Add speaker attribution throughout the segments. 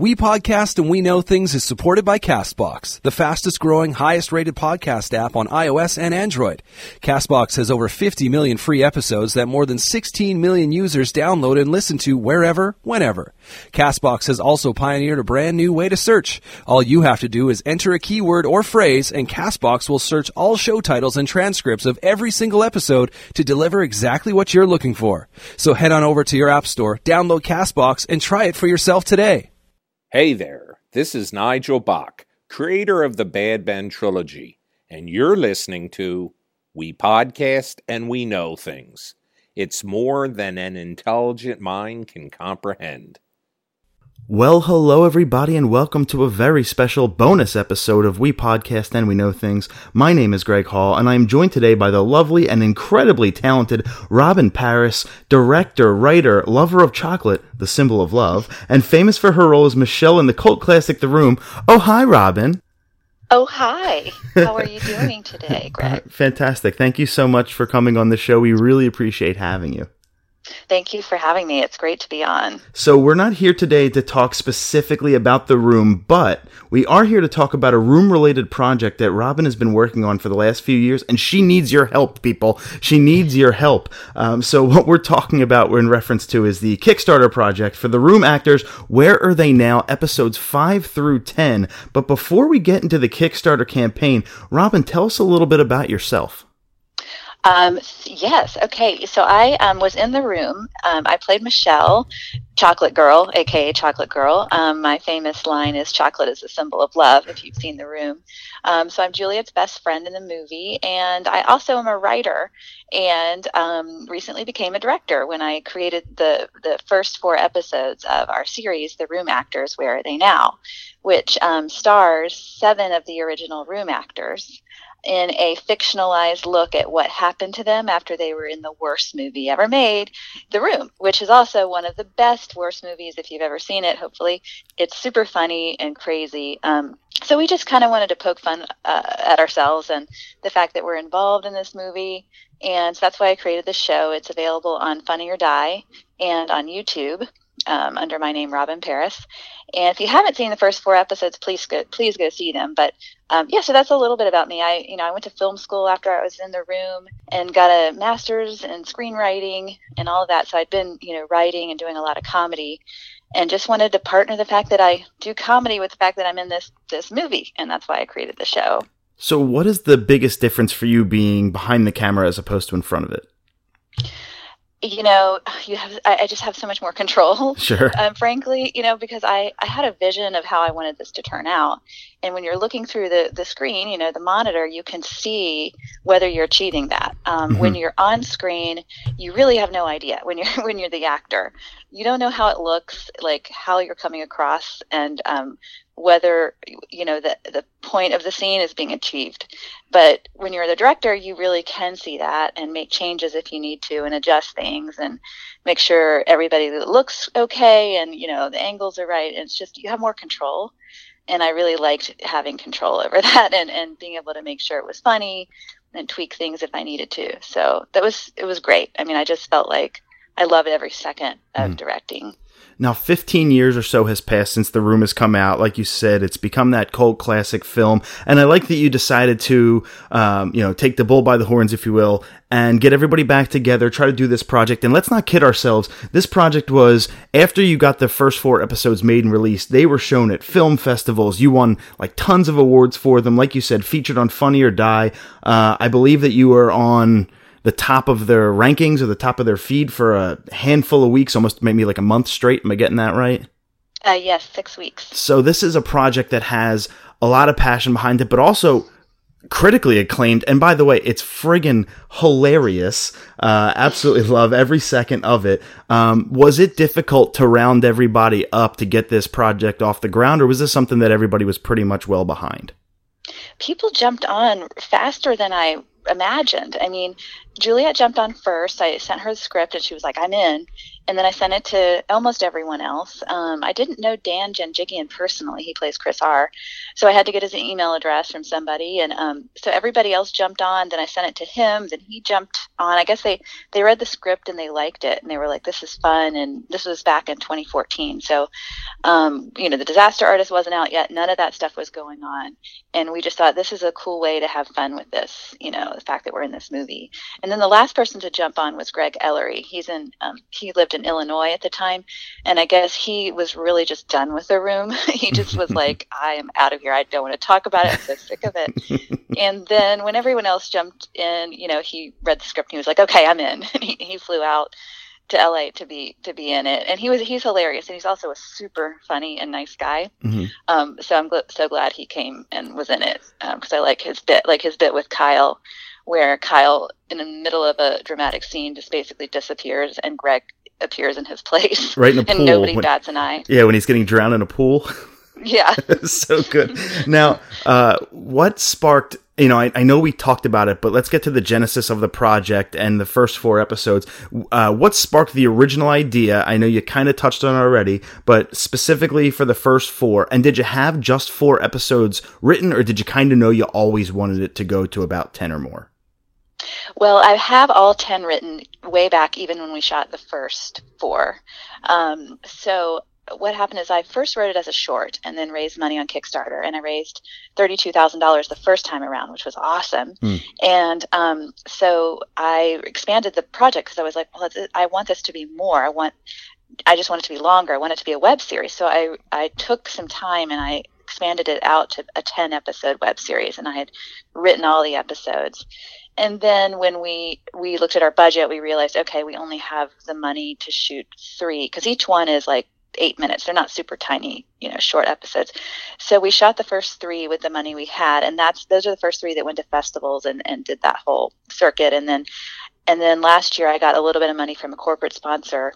Speaker 1: We Podcast and We Know Things is supported by Castbox, the fastest growing, highest rated podcast app on iOS and Android. Castbox has over 50 million free episodes that more than 16 million users download and listen to wherever, whenever. Castbox has also pioneered a brand new way to search. All you have to do is enter a keyword or phrase and Castbox will search all show titles and transcripts of every single episode to deliver exactly what you're looking for. So head on over to your app store, download Castbox, and try it for yourself today.
Speaker 2: Hey there, this is Nigel Bach, creator of the Bad Ben trilogy, and you're listening to We Podcast and We Know Things. It's more than an intelligent mind can comprehend.
Speaker 3: Well, hello everybody and welcome to a very special bonus episode of We Podcast and We Know Things. My name is Greg Hall and I am joined today by the lovely and incredibly talented Robyn Paris, director, writer, lover of chocolate, the symbol of love, and famous for her role as Michelle in the cult classic The Room. Oh, hi, Robyn.
Speaker 4: Oh, hi. How are you doing today, Greg?
Speaker 3: Fantastic. Thank you so much for coming on the show. We really appreciate having you.
Speaker 4: Thank you for having me. It's great to be on.
Speaker 3: So, we're not here today to talk specifically about the room, but we are here to talk about a room related project that Robyn has been working on for the last few years, and she needs your help, people. She needs your help. Um, so, what we're talking about, we're in reference to, is the Kickstarter project for the room actors. Where are they now? Episodes 5 through 10. But before we get into the Kickstarter campaign, Robin, tell us a little bit about yourself.
Speaker 4: Um, yes. Okay. So I um, was in the room. Um, I played Michelle, Chocolate Girl, aka Chocolate Girl. Um, my famous line is "Chocolate is a symbol of love." If you've seen the room, um, so I'm Juliet's best friend in the movie, and I also am a writer. And um, recently became a director when I created the the first four episodes of our series, "The Room Actors." Where are they now? Which stars seven of the original Room actors in a fictionalized look at what happened to them after they were in the worst movie ever made, The Room, which is also one of the best worst movies if you've ever seen it. Hopefully, it's super funny and crazy. Um, so we just kind of wanted to poke fun uh, at ourselves and the fact that we're involved in this movie. And so that's why I created the show. It's available on Funny or Die and on YouTube um, under my name, Robyn Paris. And if you haven't seen the first four episodes, please go, please go see them. But um, yeah, so that's a little bit about me. I, you know, I went to film school after I was in the room and got a master's in screenwriting and all of that. So I'd been, you know, writing and doing a lot of comedy, and just wanted to partner the fact that I do comedy with the fact that I'm in this this movie, and that's why I created the show.
Speaker 3: So, what is the biggest difference for you being behind the camera as opposed to in front of it?
Speaker 4: You know you have I, I, just have so much more control.
Speaker 3: Sure.
Speaker 4: Um, frankly you know because i i had a vision of how i wanted this to turn out. And when you're looking through the the screen you know the monitor you can see whether you're achieving that um, mm-hmm. when you're on screen you really have no idea when you're when you're the actor you don't know how it looks like how you're coming across and um, whether you know the the point of the scene is being achieved. But when you're the director, you really can see that and make changes if you need to and adjust things and make sure everybody looks okay and you know the angles are right. And it's just you have more control. And I really liked having control over that and, and being able to make sure it was funny and tweak things if I needed to. So that was it was great. I mean, I just felt like I loved every second of mm. directing.
Speaker 3: Now, 15 years or so has passed since The Room has come out. Like you said, it's become that cult classic film. And I like that you decided to, um, you know, take the bull by the horns, if you will, and get everybody back together, try to do this project. And let's not kid ourselves. This project was, after you got the first four episodes made and released, they were shown at film festivals. You won like tons of awards for them. Like you said, featured on Funny or Die. Uh, I believe that you were on, the top of their rankings or the top of their feed for a handful of weeks, almost maybe like a month straight. Am I getting that right?
Speaker 4: Uh, yes, six weeks.
Speaker 3: So this is a project that has a lot of passion behind it, but also critically acclaimed. And by the way, it's friggin' hilarious. Uh, absolutely love every second of it. Um, was it difficult to round everybody up to get this project off the ground, or was this something that everybody was pretty much well behind?
Speaker 4: People jumped on faster than I imagined. I mean, Juliet jumped on first. I sent her the script and she was like, I'm in. and then I sent it to almost everyone else. Um, I didn't know Dan Janjigian personally. He plays Chris R. So I had to get his email address from somebody. And um, so everybody else jumped on. Then I sent it to him. Then he jumped on. I guess they, they read the script and they liked it. And they were like, this is fun. And this was back in 2014. So, um, you know, the disaster artist wasn't out yet. None of that stuff was going on. And we just thought this is a cool way to have fun with this, you know, the fact that we're in this movie. And then the last person to jump on was Greg Ellery. He's in, um, he lived in in Illinois at the time, and I guess he was really just done with the room. he just was like, "I am out of here. I don't want to talk about it. I'm so sick of it." and then when everyone else jumped in, you know, he read the script and he was like, "Okay, I'm in." And he, he flew out to LA to be to be in it, and he was he's hilarious, and he's also a super funny and nice guy. Mm-hmm. Um, so I'm gl- so glad he came and was in it because um, I like his bit, like his bit with Kyle, where Kyle in the middle of a dramatic scene just basically disappears, and Greg appears in his place.
Speaker 3: Right in a pool.
Speaker 4: and nobody when, bats an eye.
Speaker 3: Yeah, when he's getting drowned in a pool.
Speaker 4: Yeah.
Speaker 3: so good. Now, uh, what sparked, you know, I, I, know we talked about it, but let's get to the genesis of the project and the first four episodes. Uh, what sparked the original idea? I know you kind of touched on it already, but specifically for the first four. And did you have just four episodes written, or did you kind of know you always wanted it to go to about 10 or more?
Speaker 4: Well, I have all 10 written way back, even when we shot the first four. Um, so what happened is I first wrote it as a short and then raised money on Kickstarter, and I raised thirty-two thousand dollars the first time around, which was awesome. Mm. And um, so I expanded the project because I was like, well, I want this to be more. I want, I just want it to be longer. I want it to be a web series. So I I took some time and I expanded it out to a ten episode web series, and I had written all the episodes and then when we we looked at our budget we realized okay we only have the money to shoot three because each one is like eight minutes. They're not super tiny you know short episodes. So we shot the first three with the money we had and that's those are the first three that went to festivals and, and did that whole circuit. And then and then last year i got a little bit of money from a corporate sponsor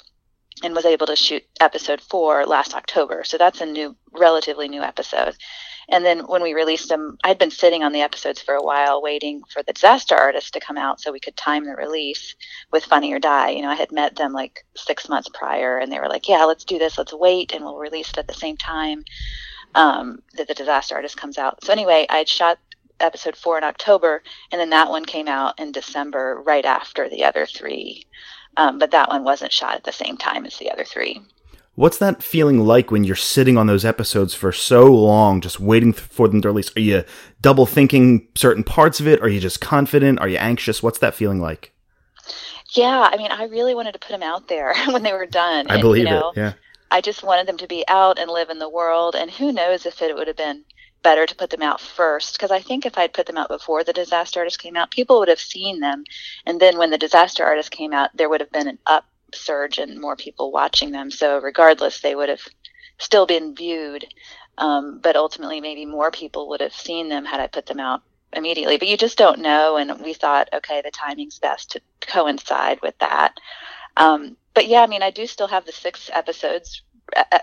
Speaker 4: and was able to shoot episode four last october so that's a new relatively new episode and then when we released them, I'd been sitting on the episodes for a while waiting for the disaster artist to come out so we could time the release with Funny or Die. You know, I had met them like six months prior and they were like, yeah, let's do this. Let's wait and we'll release it at the same time um, that the disaster artist comes out. So anyway, I'd shot episode four in October and then that one came out in December right after the other three. Um, but that one wasn't shot at the same time as the other three.
Speaker 3: What's that feeling like when you're sitting on those episodes for so long, just waiting for them to release? Are you double thinking certain parts of it? Are you just confident? Are you anxious? What's that feeling like?
Speaker 4: Yeah, I mean, I really wanted to put them out there when they were done.
Speaker 3: I and, believe you know, it. Yeah.
Speaker 4: I just wanted them to be out and live in the world. And who knows if it would have been better to put them out first because I think if I'd put them out before the disaster artist came out, people would have seen them, and then when the disaster artist came out, there would have been an up surge and more people watching them. So regardless, they would have still been viewed, um, but ultimately maybe more people would have seen them had I put them out immediately. But you just don't know, and we thought, okay, the timing's best to coincide with that. Um, but yeah, I mean, I do still have the six episodes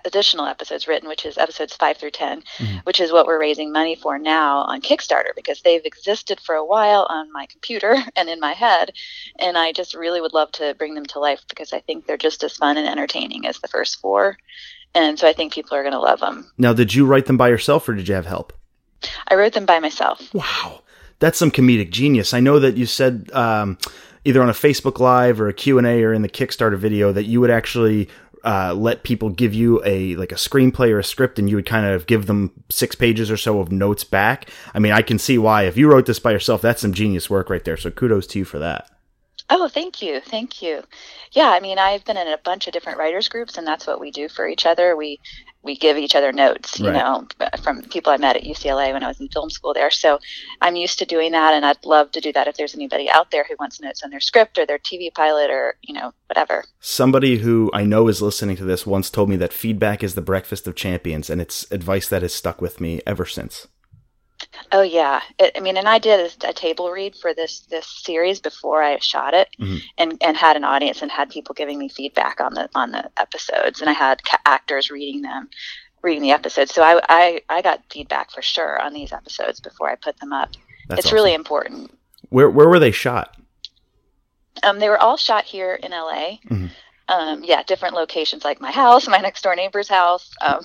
Speaker 4: additional episodes written, which is episodes five through 10, mm-hmm. which is what we're raising money for now on Kickstarter because they've existed for a while on my computer and in my head. And I just really would love to bring them to life because I think they're just as fun and entertaining as the first four. And so I think people are going to love them.
Speaker 3: Now, did you write them by yourself or did you have help?
Speaker 4: I wrote them by myself.
Speaker 3: Wow. That's some comedic genius. I know that you said um, either on a Facebook Live or a Q&A or in the Kickstarter video that you would actually uh, let people give you a like a screenplay or a script and you would kind of give them six pages or so of notes back. I mean i can see why. If you wrote this by yourself that's some genius work right there. So kudos to you for that.
Speaker 4: Oh thank you. Thank you. Yeah i mean i've been in a bunch of different writers groups and that's what we do for each other. We we give each other notes, you right. know, from people I met at UCLA when I was in film school there. So I'm used to doing that, and I'd love to do that if there's anybody out there who wants notes on their script or their TV pilot or you know whatever.
Speaker 3: Somebody who I know is listening to this once told me that feedback is the breakfast of champions, and it's advice that has stuck with me ever since.
Speaker 4: Oh yeah, it, I mean, and I did a, a, table read for this this series before I shot it, mm-hmm. and and had an audience and had people giving me feedback on the on the episodes, and I had ca- actors reading them, reading the episodes. So I, I I got feedback for sure on these episodes before I put them up. That's it's awesome. really important.
Speaker 3: Where where were they shot?
Speaker 4: Um, they were all shot here in LA. Mm-hmm. um, yeah, different locations like my house, my next door neighbor's house, um,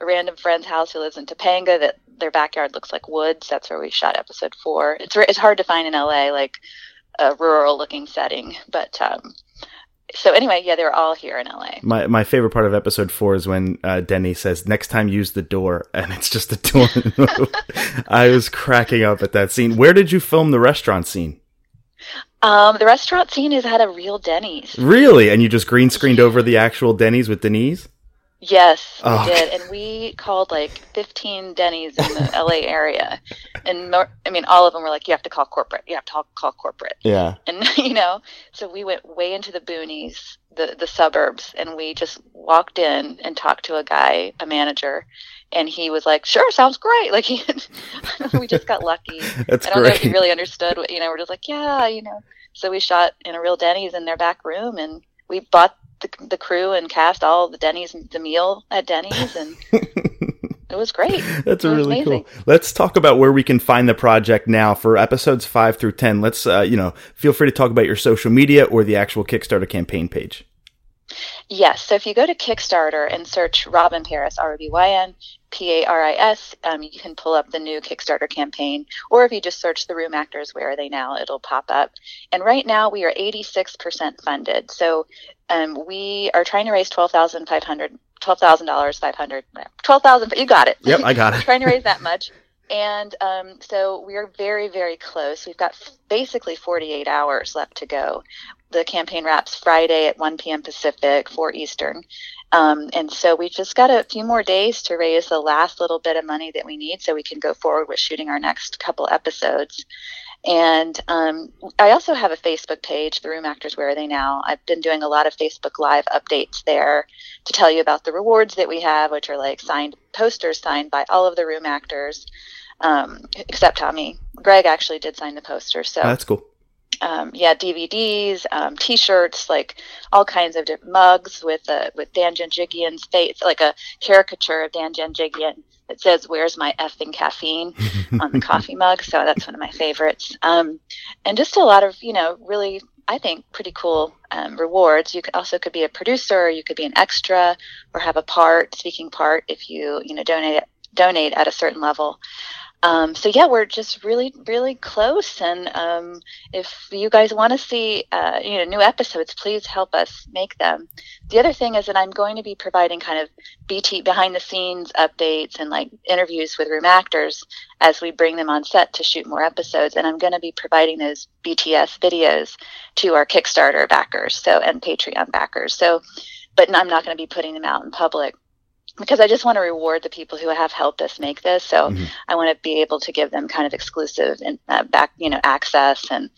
Speaker 4: a random friend's house who lives in Topanga that their backyard looks like woods. That's where we shot episode four. It's it's hard to find in LA like a rural looking setting, but um, so anyway, yeah, they were all here in LA.
Speaker 3: My my favorite part of episode four is when uh, Denny says, "Next time, use the door," and it's just a door. I was cracking up at that scene. Where did you film the restaurant scene?
Speaker 4: Um, the restaurant scene is at a real Denny's.
Speaker 3: Really? And you just green screened over the actual Denny's with Denise?
Speaker 4: Yes,
Speaker 3: Oh.
Speaker 4: we did, and we called like 15 Denny's in the LA area, and more, I mean, all of them were like, "You have to call corporate. You have to call, call corporate."
Speaker 3: Yeah.
Speaker 4: And you know, so we went way into the boonies, the the suburbs, and we just walked in and talked to a guy, a manager, and he was like, "Sure, sounds great." Like he, we just got lucky.
Speaker 3: That's
Speaker 4: I don't know if he really understood what you know. We're just like, yeah, you know. So we shot in a real Denny's in their back room, and we bought the, the crew and cast all the Denny's the meal at Denny's, and it was great.
Speaker 3: That's
Speaker 4: was
Speaker 3: really
Speaker 4: amazing.
Speaker 3: cool. Let's talk about where we can find the project now for episodes five through ten. Let's, uh, you know, feel free to talk about your social media or the actual Kickstarter campaign page.
Speaker 4: Yes. So if you go to Kickstarter and search Robyn Paris, R O B Y N P A R I S, um, you can pull up the new Kickstarter campaign. Or if you just search the room actors, where are they now? It'll pop up. And right now we are 86% funded. So um, we are trying to raise twelve thousand five hundred, twelve thousand dollars, five hundred, twelve thousand. You got it.
Speaker 3: Yep, I got it.
Speaker 4: trying to raise that much. And um, so we are very, very close. We've got basically 48 hours left to go. The campaign wraps Friday at 1 p.m. Pacific, 4 Eastern. Um, and so we've just got a few more days to raise the last little bit of money that we need so we can go forward with shooting our next couple episodes. And um, I also have a Facebook page, The Room Actors Where Are They Now? I've been doing a lot of Facebook Live updates there to tell you about the rewards that we have, which are like signed posters signed by all of the room actors, um, except Tommy. Greg actually did sign the poster. So,
Speaker 3: That's cool.
Speaker 4: Um, yeah, DVDs, um, T-shirts, like all kinds of different mugs with uh, with Dan Janjigian's face, like a caricature of Dan Janjigian that says "Where's my effing caffeine?" on the coffee mug. So that's one of my favorites. Um, and just a lot of you know really. I think pretty cool um, rewards. You could also could be a producer, you could be an extra, or have a part, speaking part, if you you know donate donate at a certain level. Um, so yeah, we're just really, really close. And um, if you guys want to see, uh, you know, new episodes, please help us make them. The other thing is that I'm going to be providing kind of BT behind the scenes updates and like interviews with room actors as we bring them on set to shoot more episodes. And I'm going to be providing those BTS videos to our Kickstarter backers, so and Patreon backers. So, but I'm not going to be putting them out in public because I just want to reward the people who have helped us make this. So
Speaker 3: Mhm.
Speaker 4: I want to be able to give them kind of exclusive and uh, back, you know, access and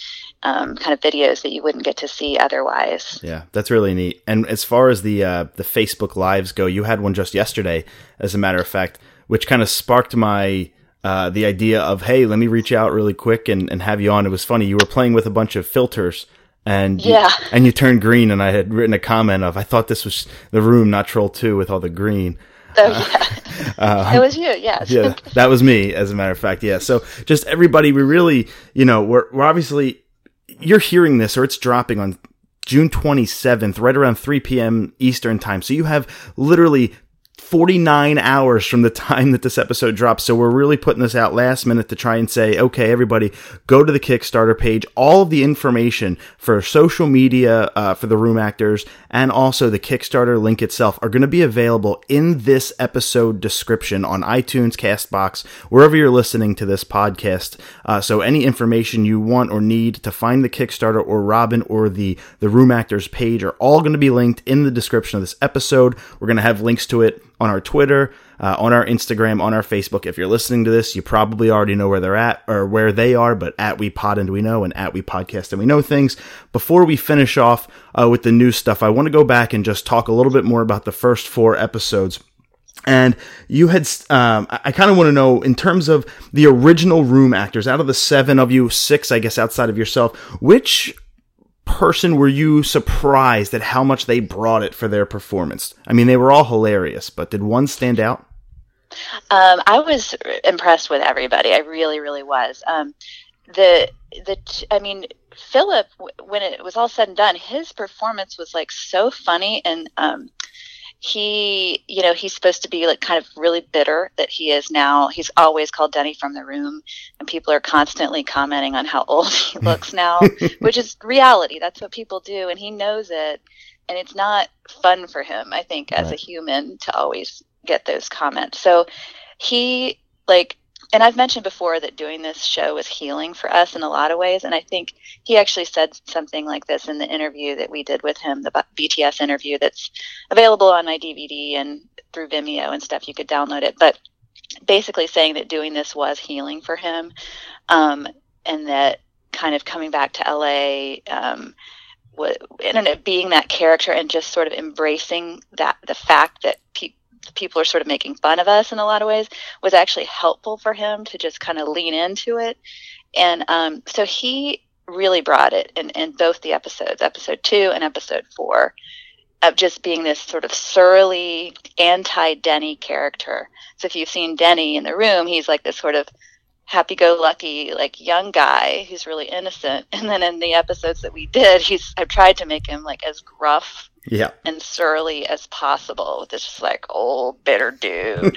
Speaker 4: um, kind of videos that you wouldn't get to see otherwise.
Speaker 3: Yeah, that's really neat. And as far as the uh, the Facebook lives go, you had one just yesterday, as a matter of fact, which kind of sparked my uh, the idea of hey, let me reach out really quick and, and have you on. It was funny. You were playing with a bunch of filters. And you,
Speaker 4: Yeah.
Speaker 3: and you turned green, and I had written a comment of I thought this was the room, not Troll Two, with all the green.
Speaker 4: So yeah, it was you. Yes.
Speaker 3: Uh, yeah, that was me, as a matter of fact. Yeah. So just everybody, we really, you know, we're, we're obviously, you're hearing this or it's dropping on June 27th, right around 3 p.m. Eastern time. So you have literally 49 hours from the time that this episode drops. So we're really putting this out last minute to try and say, okay, everybody, go to the Kickstarter page. All of the information for social media, uh, for the room actors, and also the Kickstarter link itself are going to be available in this episode description on iTunes, Castbox, wherever you're listening to this podcast. Uh, so any information you want or need to find the Kickstarter or Robyn or the, the room actors page are all going to be linked in the description of this episode. We're going to have links to it on our Twitter, uh, on our Instagram, on our Facebook. If you're listening to this, you probably already know where they're at or where they are, but at We Pod and We Know and at We Podcast and We Know things. Before we finish off uh, with the new stuff, I want to go back and just talk a little bit more about the first four episodes. And you had, um, I kind of want to know in terms of the original room actors, out of the seven of you, six, I guess, outside of yourself, which person were you surprised at how much they brought it for their performance? I mean, they were all hilarious, but did one stand out?
Speaker 4: Um, I was impressed with everybody. I really, really was. Um, the the I mean, Philip, when it was all said and done, his performance was like so funny and um, he, you know, he's supposed to be like kind of really bitter that he is now. He's always called Denny from the room, and people are constantly commenting on how old he looks now, which is reality. That's what people do, and he knows it. And it's not fun for him, I think, as
Speaker 3: Right.
Speaker 4: a human to always get those comments. So he, like, and I've mentioned before that doing this show was healing for us in a lot of ways. And I think he actually said something like this in the interview that we did with him, the BTS interview that's available on my DVD and through Vimeo and stuff. You could download it. But basically saying that doing this was healing for him um, and that kind of coming back to LA. Um, being that character and just sort of embracing that the fact that pe- people are sort of making fun of us in a lot of ways was actually helpful for him to just kind of lean into it. And um, so he really brought it in, in both the episodes, episode two and episode four, of just being this sort of surly, anti Denny character. So if you've seen Denny in the room, he's like this sort of happy go lucky, like young guy who's really innocent. And then in the episodes that we did, he's I've tried to make him like as gruff
Speaker 3: Yeah.
Speaker 4: and surly as possible with this just like old bitter dude.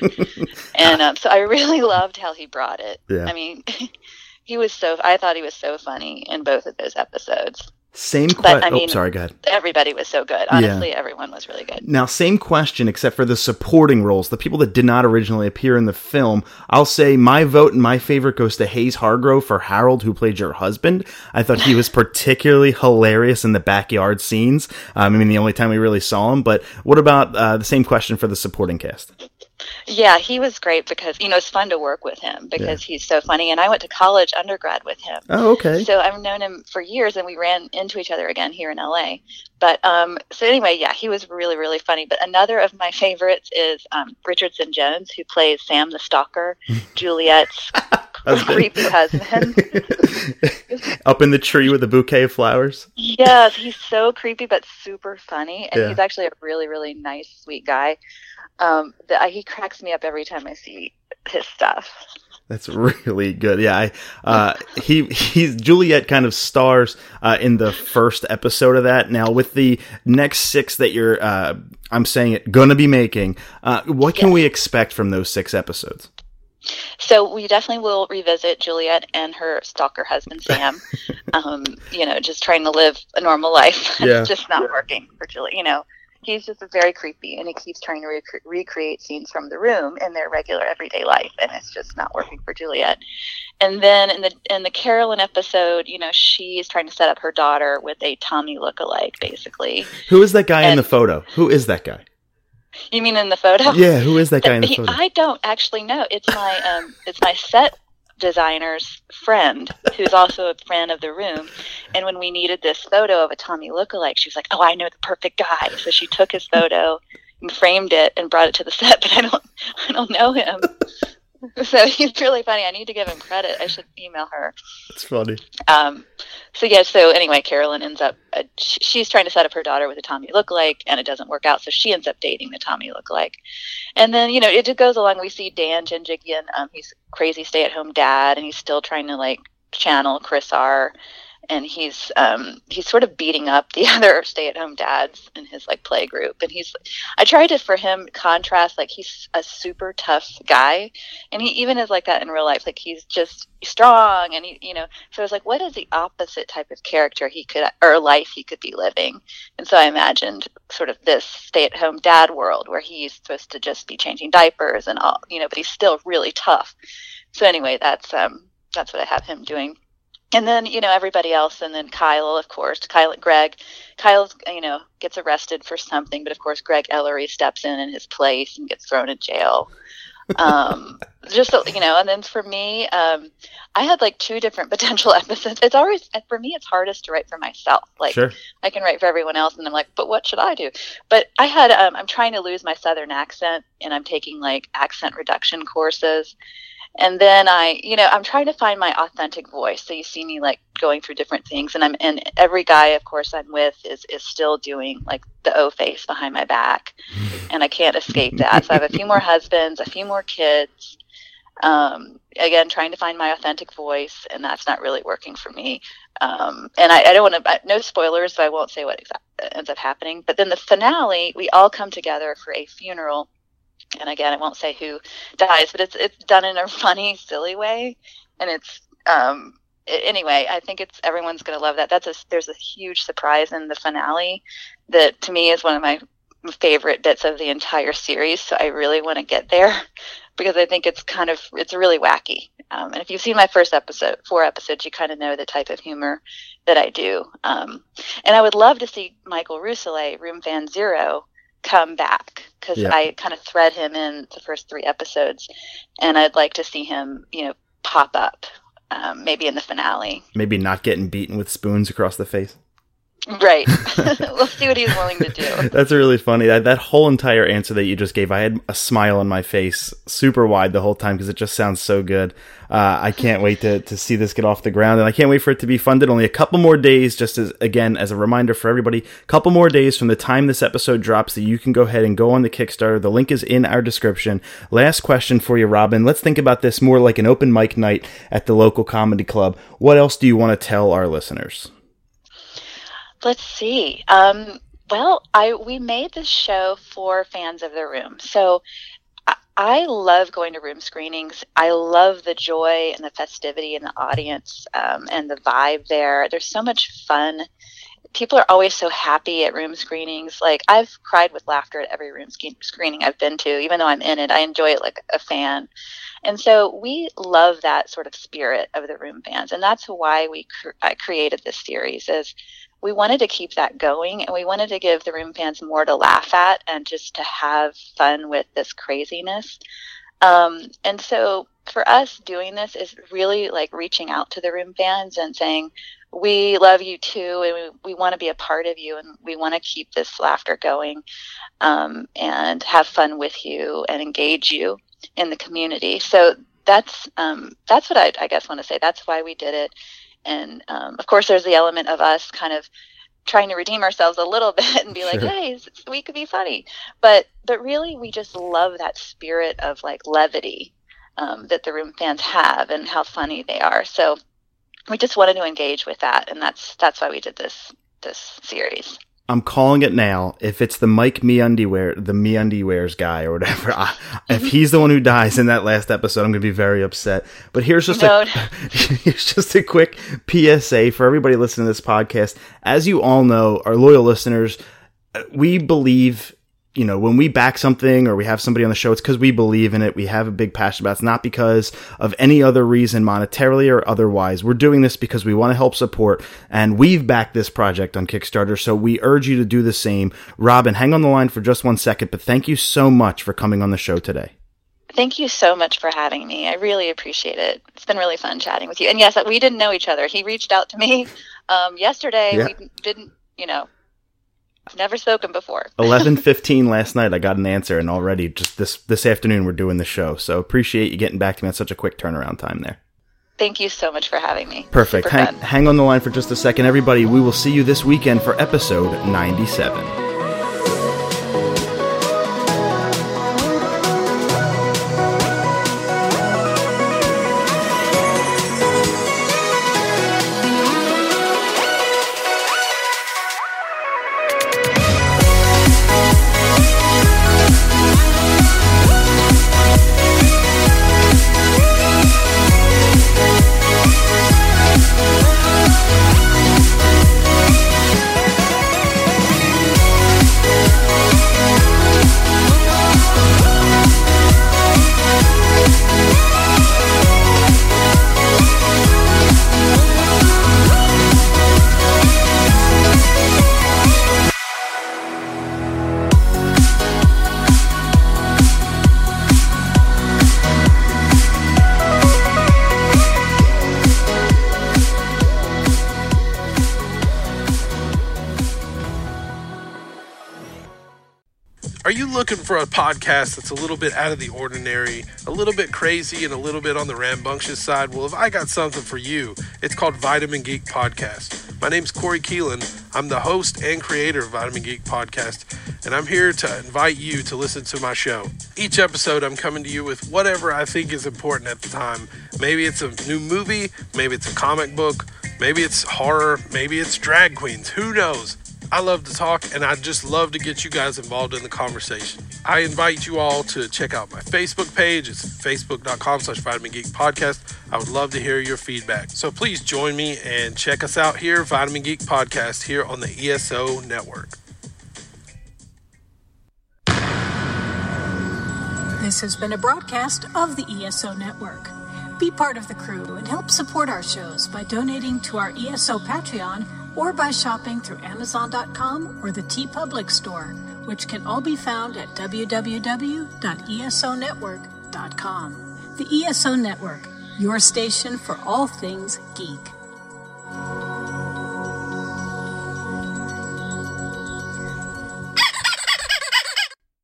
Speaker 4: and um, so I really loved how he brought it.
Speaker 3: Yeah.
Speaker 4: I mean, he was so. I thought he was so funny in both of those episodes.
Speaker 3: Same question.
Speaker 4: I
Speaker 3: oh,
Speaker 4: mean-
Speaker 3: sorry. Go ahead.
Speaker 4: Everybody was so good. Honestly, everyone was really good.
Speaker 3: Now, same question, except for the supporting roles, the people that did not originally appear in the film. I'll say my vote and my favorite goes to Hayes Hargrove for Harold, who played your husband. I thought he was particularly hilarious in the backyard scenes. Um, I mean, the only time we really saw him. But what about uh, the same question for the supporting cast?
Speaker 4: Yeah, he was great because you know it's fun to work with him because he's so funny. And I went to college undergrad with him.
Speaker 3: Oh, okay.
Speaker 4: So I've known him for years, and we ran into each other again here in LA. But um, so anyway, yeah, he was really, really funny. But another of my favorites is um, Richardson Jones, who plays Sam the Stalker, Juliet's
Speaker 3: Husband.
Speaker 4: creepy husband.
Speaker 3: Up in the tree with a bouquet of flowers.
Speaker 4: yes, he's so creepy but super funny, and
Speaker 3: Yeah.
Speaker 4: he's actually a really, really nice, sweet guy. Um, that I, he cracks me up every time I see his stuff.
Speaker 3: That's really good. Yeah, I, uh, he he's Juliet kind of stars uh, in the first episode of that. Now with the next six that you're, uh, I'm saying it, gonna be making. Uh, what can
Speaker 4: Yes.
Speaker 3: we expect from those six episodes?
Speaker 4: So we definitely will revisit Juliet and her stalker husband Sam. um, you know, just trying to live a normal life.
Speaker 3: Yeah.
Speaker 4: it's just not working for Juliet. You know, he's just very creepy, and he keeps trying to rec- recreate scenes from the room in their regular everyday life, and it's just not working for Juliet. And then in the in the Carolyn episode, you know, she's trying to set up her daughter with a Tommy lookalike, basically.
Speaker 3: Who is that guy in the photo? Who is that guy?
Speaker 4: You mean in the photo?
Speaker 3: Yeah, who is that guy in the
Speaker 4: He-
Speaker 3: photo?
Speaker 4: I don't actually know. It's my um, it's my set designer's friend, who's also a friend of the room. And when we needed this photo of a Tommy lookalike, she was like, "Oh, I know the perfect guy." So she took his photo and framed it and brought it to the set. But I don't, I don't know him. So he's really funny. I need to give him credit. I should email her.
Speaker 3: It's funny.
Speaker 4: Um, so yeah. So anyway, Carolyn ends up. Uh, sh- she's trying to set up her daughter with a Tommy lookalike, and it doesn't work out. So she ends up dating the Tommy lookalike. And then you know it just goes along. We see Dan Janjigian. Um, he's crazy stay-at-home dad, and he's still trying to like channel Chris R. And he's um, he's sort of beating up the other stay-at-home dads in his like play group. And he's I tried to for him contrast like he's a super tough guy, and he even is like that in real life. Like he's just strong, and he you know. So I was like, what is the opposite type of character he could or life he could be living? And so I imagined sort of this stay-at-home dad world where he's supposed to just be changing diapers and all, you know, but he's still really tough. So anyway, that's um that's what I have him doing. And then you know everybody else, and then Kyle, of course, Kyle, Greg, Kyle's you know gets arrested for something, but of course Greg Ellery steps in in his place and gets thrown in jail. Um, just so- you know, and then for me, um, I had like two different potential episodes. It's always for me, it's hardest to write for myself. Like
Speaker 3: Sure.
Speaker 4: I can write for everyone else, and I'm like, but what should I do? But I had, um, I'm trying to lose my southern accent, and I'm taking like accent reduction courses. And then I, you know, I'm trying to find my authentic voice. So you see me like going through different things, and I'm, and every guy, of course, I'm with is is still doing like the O face behind my back, and I can't escape that. So I have a few more husbands, a few more kids. Um, again, trying to find my authentic voice, and that's not really working for me. Um, and I, I don't want to, no spoilers, so I won't say what exa- ends up happening. But then the finale, we all come together for a funeral. And again, I won't say who dies, but it's it's done in a funny, silly way, and it's um, anyway. I think it's everyone's going to love that. That's a there's a huge surprise in the finale that to me is one of my favorite bits of the entire series. So I really want to get there because I think it's kind of it's really wacky. Um, and if you've seen my first episode, four episodes, you kind of know the type of humor that I do. Um, and I would love to see Michael Rousselet, Room Fan Zero, come back because yeah. I kind of thread him in the first three episodes, and I'd like to see him, you know, pop up um, maybe in the finale.
Speaker 3: Maybe not getting beaten with spoons across the face.
Speaker 4: Right. we'll see what he's willing to do.
Speaker 3: That's really funny. That that whole entire answer that you just gave, I had a smile on my face, super wide the whole time because it just sounds so good. Uh, I can't wait to to see this get off the ground, and I can't wait for it to be funded. Only a couple more days, just as again as a reminder for everybody, a couple more days from the time this episode drops that you can go ahead and go on the Kickstarter. The link is in our description. Last question for you, Robyn. Let's think about this more like an open mic night at the local comedy club. What else do you want to tell our listeners?
Speaker 4: Let's see. Um, well, I we made this show for fans of the room. So I love going to room screenings. I love the joy and the festivity in the audience um, and the vibe there. There's so much fun. People are always so happy at room screenings. Like I've cried with laughter at every room screening I've been to, even though I'm in it. I enjoy it like a fan. And so we love that sort of spirit of the room fans, and that's why we cr- I created this series. Is we wanted to keep that going and we wanted to give the room fans more to laugh at and just to have fun with this craziness. Um, and so for us doing this is really like reaching out to the room fans and saying, we love you too and we, we want to be a part of you and we want to keep this laughter going um, and have fun with you and engage you in the community. So that's um, that's what I, I guess want to say. That's why we did it and um, of course there's the element of us kind of trying to redeem ourselves a little bit and be like hey we could be funny. But but really we just love that spirit of like levity um, that the room fans have and how funny they are. So we just wanted to engage with that and that's that's why we did this this series
Speaker 3: I'm calling it now. If it's the Mike MeUndieware, the MeUndiwears guy or whatever, I, if mm-hmm. he's the one who dies in that last episode, I'm going to be very upset. But here's just no. a here's just a quick PSA for everybody listening to this podcast. As you all know, our loyal listeners, uh, we believe you know, when we back something or we have somebody on the show, it's because we believe in it. We have a big passion about it. It's not because of any other reason, monetarily or otherwise. We're doing this because we want to help support and we've backed this project on Kickstarter. So we urge you to do the same. Robyn, hang on the line for just one second, but thank you so much for coming on the show today.
Speaker 4: Thank you so much for having me. I really appreciate it. It's been really fun chatting with you. And yes, we didn't know each other. He reached out to me um, yesterday. Yeah. We didn't, you know, Never spoken before.
Speaker 3: Eleven fifteen last night, I got an answer, and already just this this afternoon we're doing the show. So appreciate you getting back to me on such a quick turnaround time there.
Speaker 4: Thank you so much for having me.
Speaker 3: Perfect. Hang, hang on the line for just a second, everybody. We will see you this weekend for episode ninety seven.
Speaker 5: Looking for a podcast that's a little bit out of the ordinary, a little bit crazy, and a little bit on the rambunctious side, well, if I got something for you, it's called Vitamin Geek Podcast. My name's Corey Keelan. I'm the host and creator of Vitamin Geek Podcast. and I'm here to invite you to listen to my show. Each episode, I'm coming to you with whatever I think is important at the time. Maybe it's a new movie, maybe it's a comic book, maybe it's horror, maybe it's drag queens, who knows? I love to talk and I just love to get you guys involved in the conversation. I invite you all to check out my Facebook page. It's facebook.com slash vitamin geek podcast. I would love to hear your feedback. So please join me and check us out here, Vitamin Geek Podcast, here on the ESO network.
Speaker 6: This has been a broadcast of the ESO Network. Be part of the crew and help support our shows by donating to our ESO Patreon or by shopping through Amazon.com or the TeePublic Store, which can all be found at www.esonetwork.com. The ESO Network, your station for all things geek.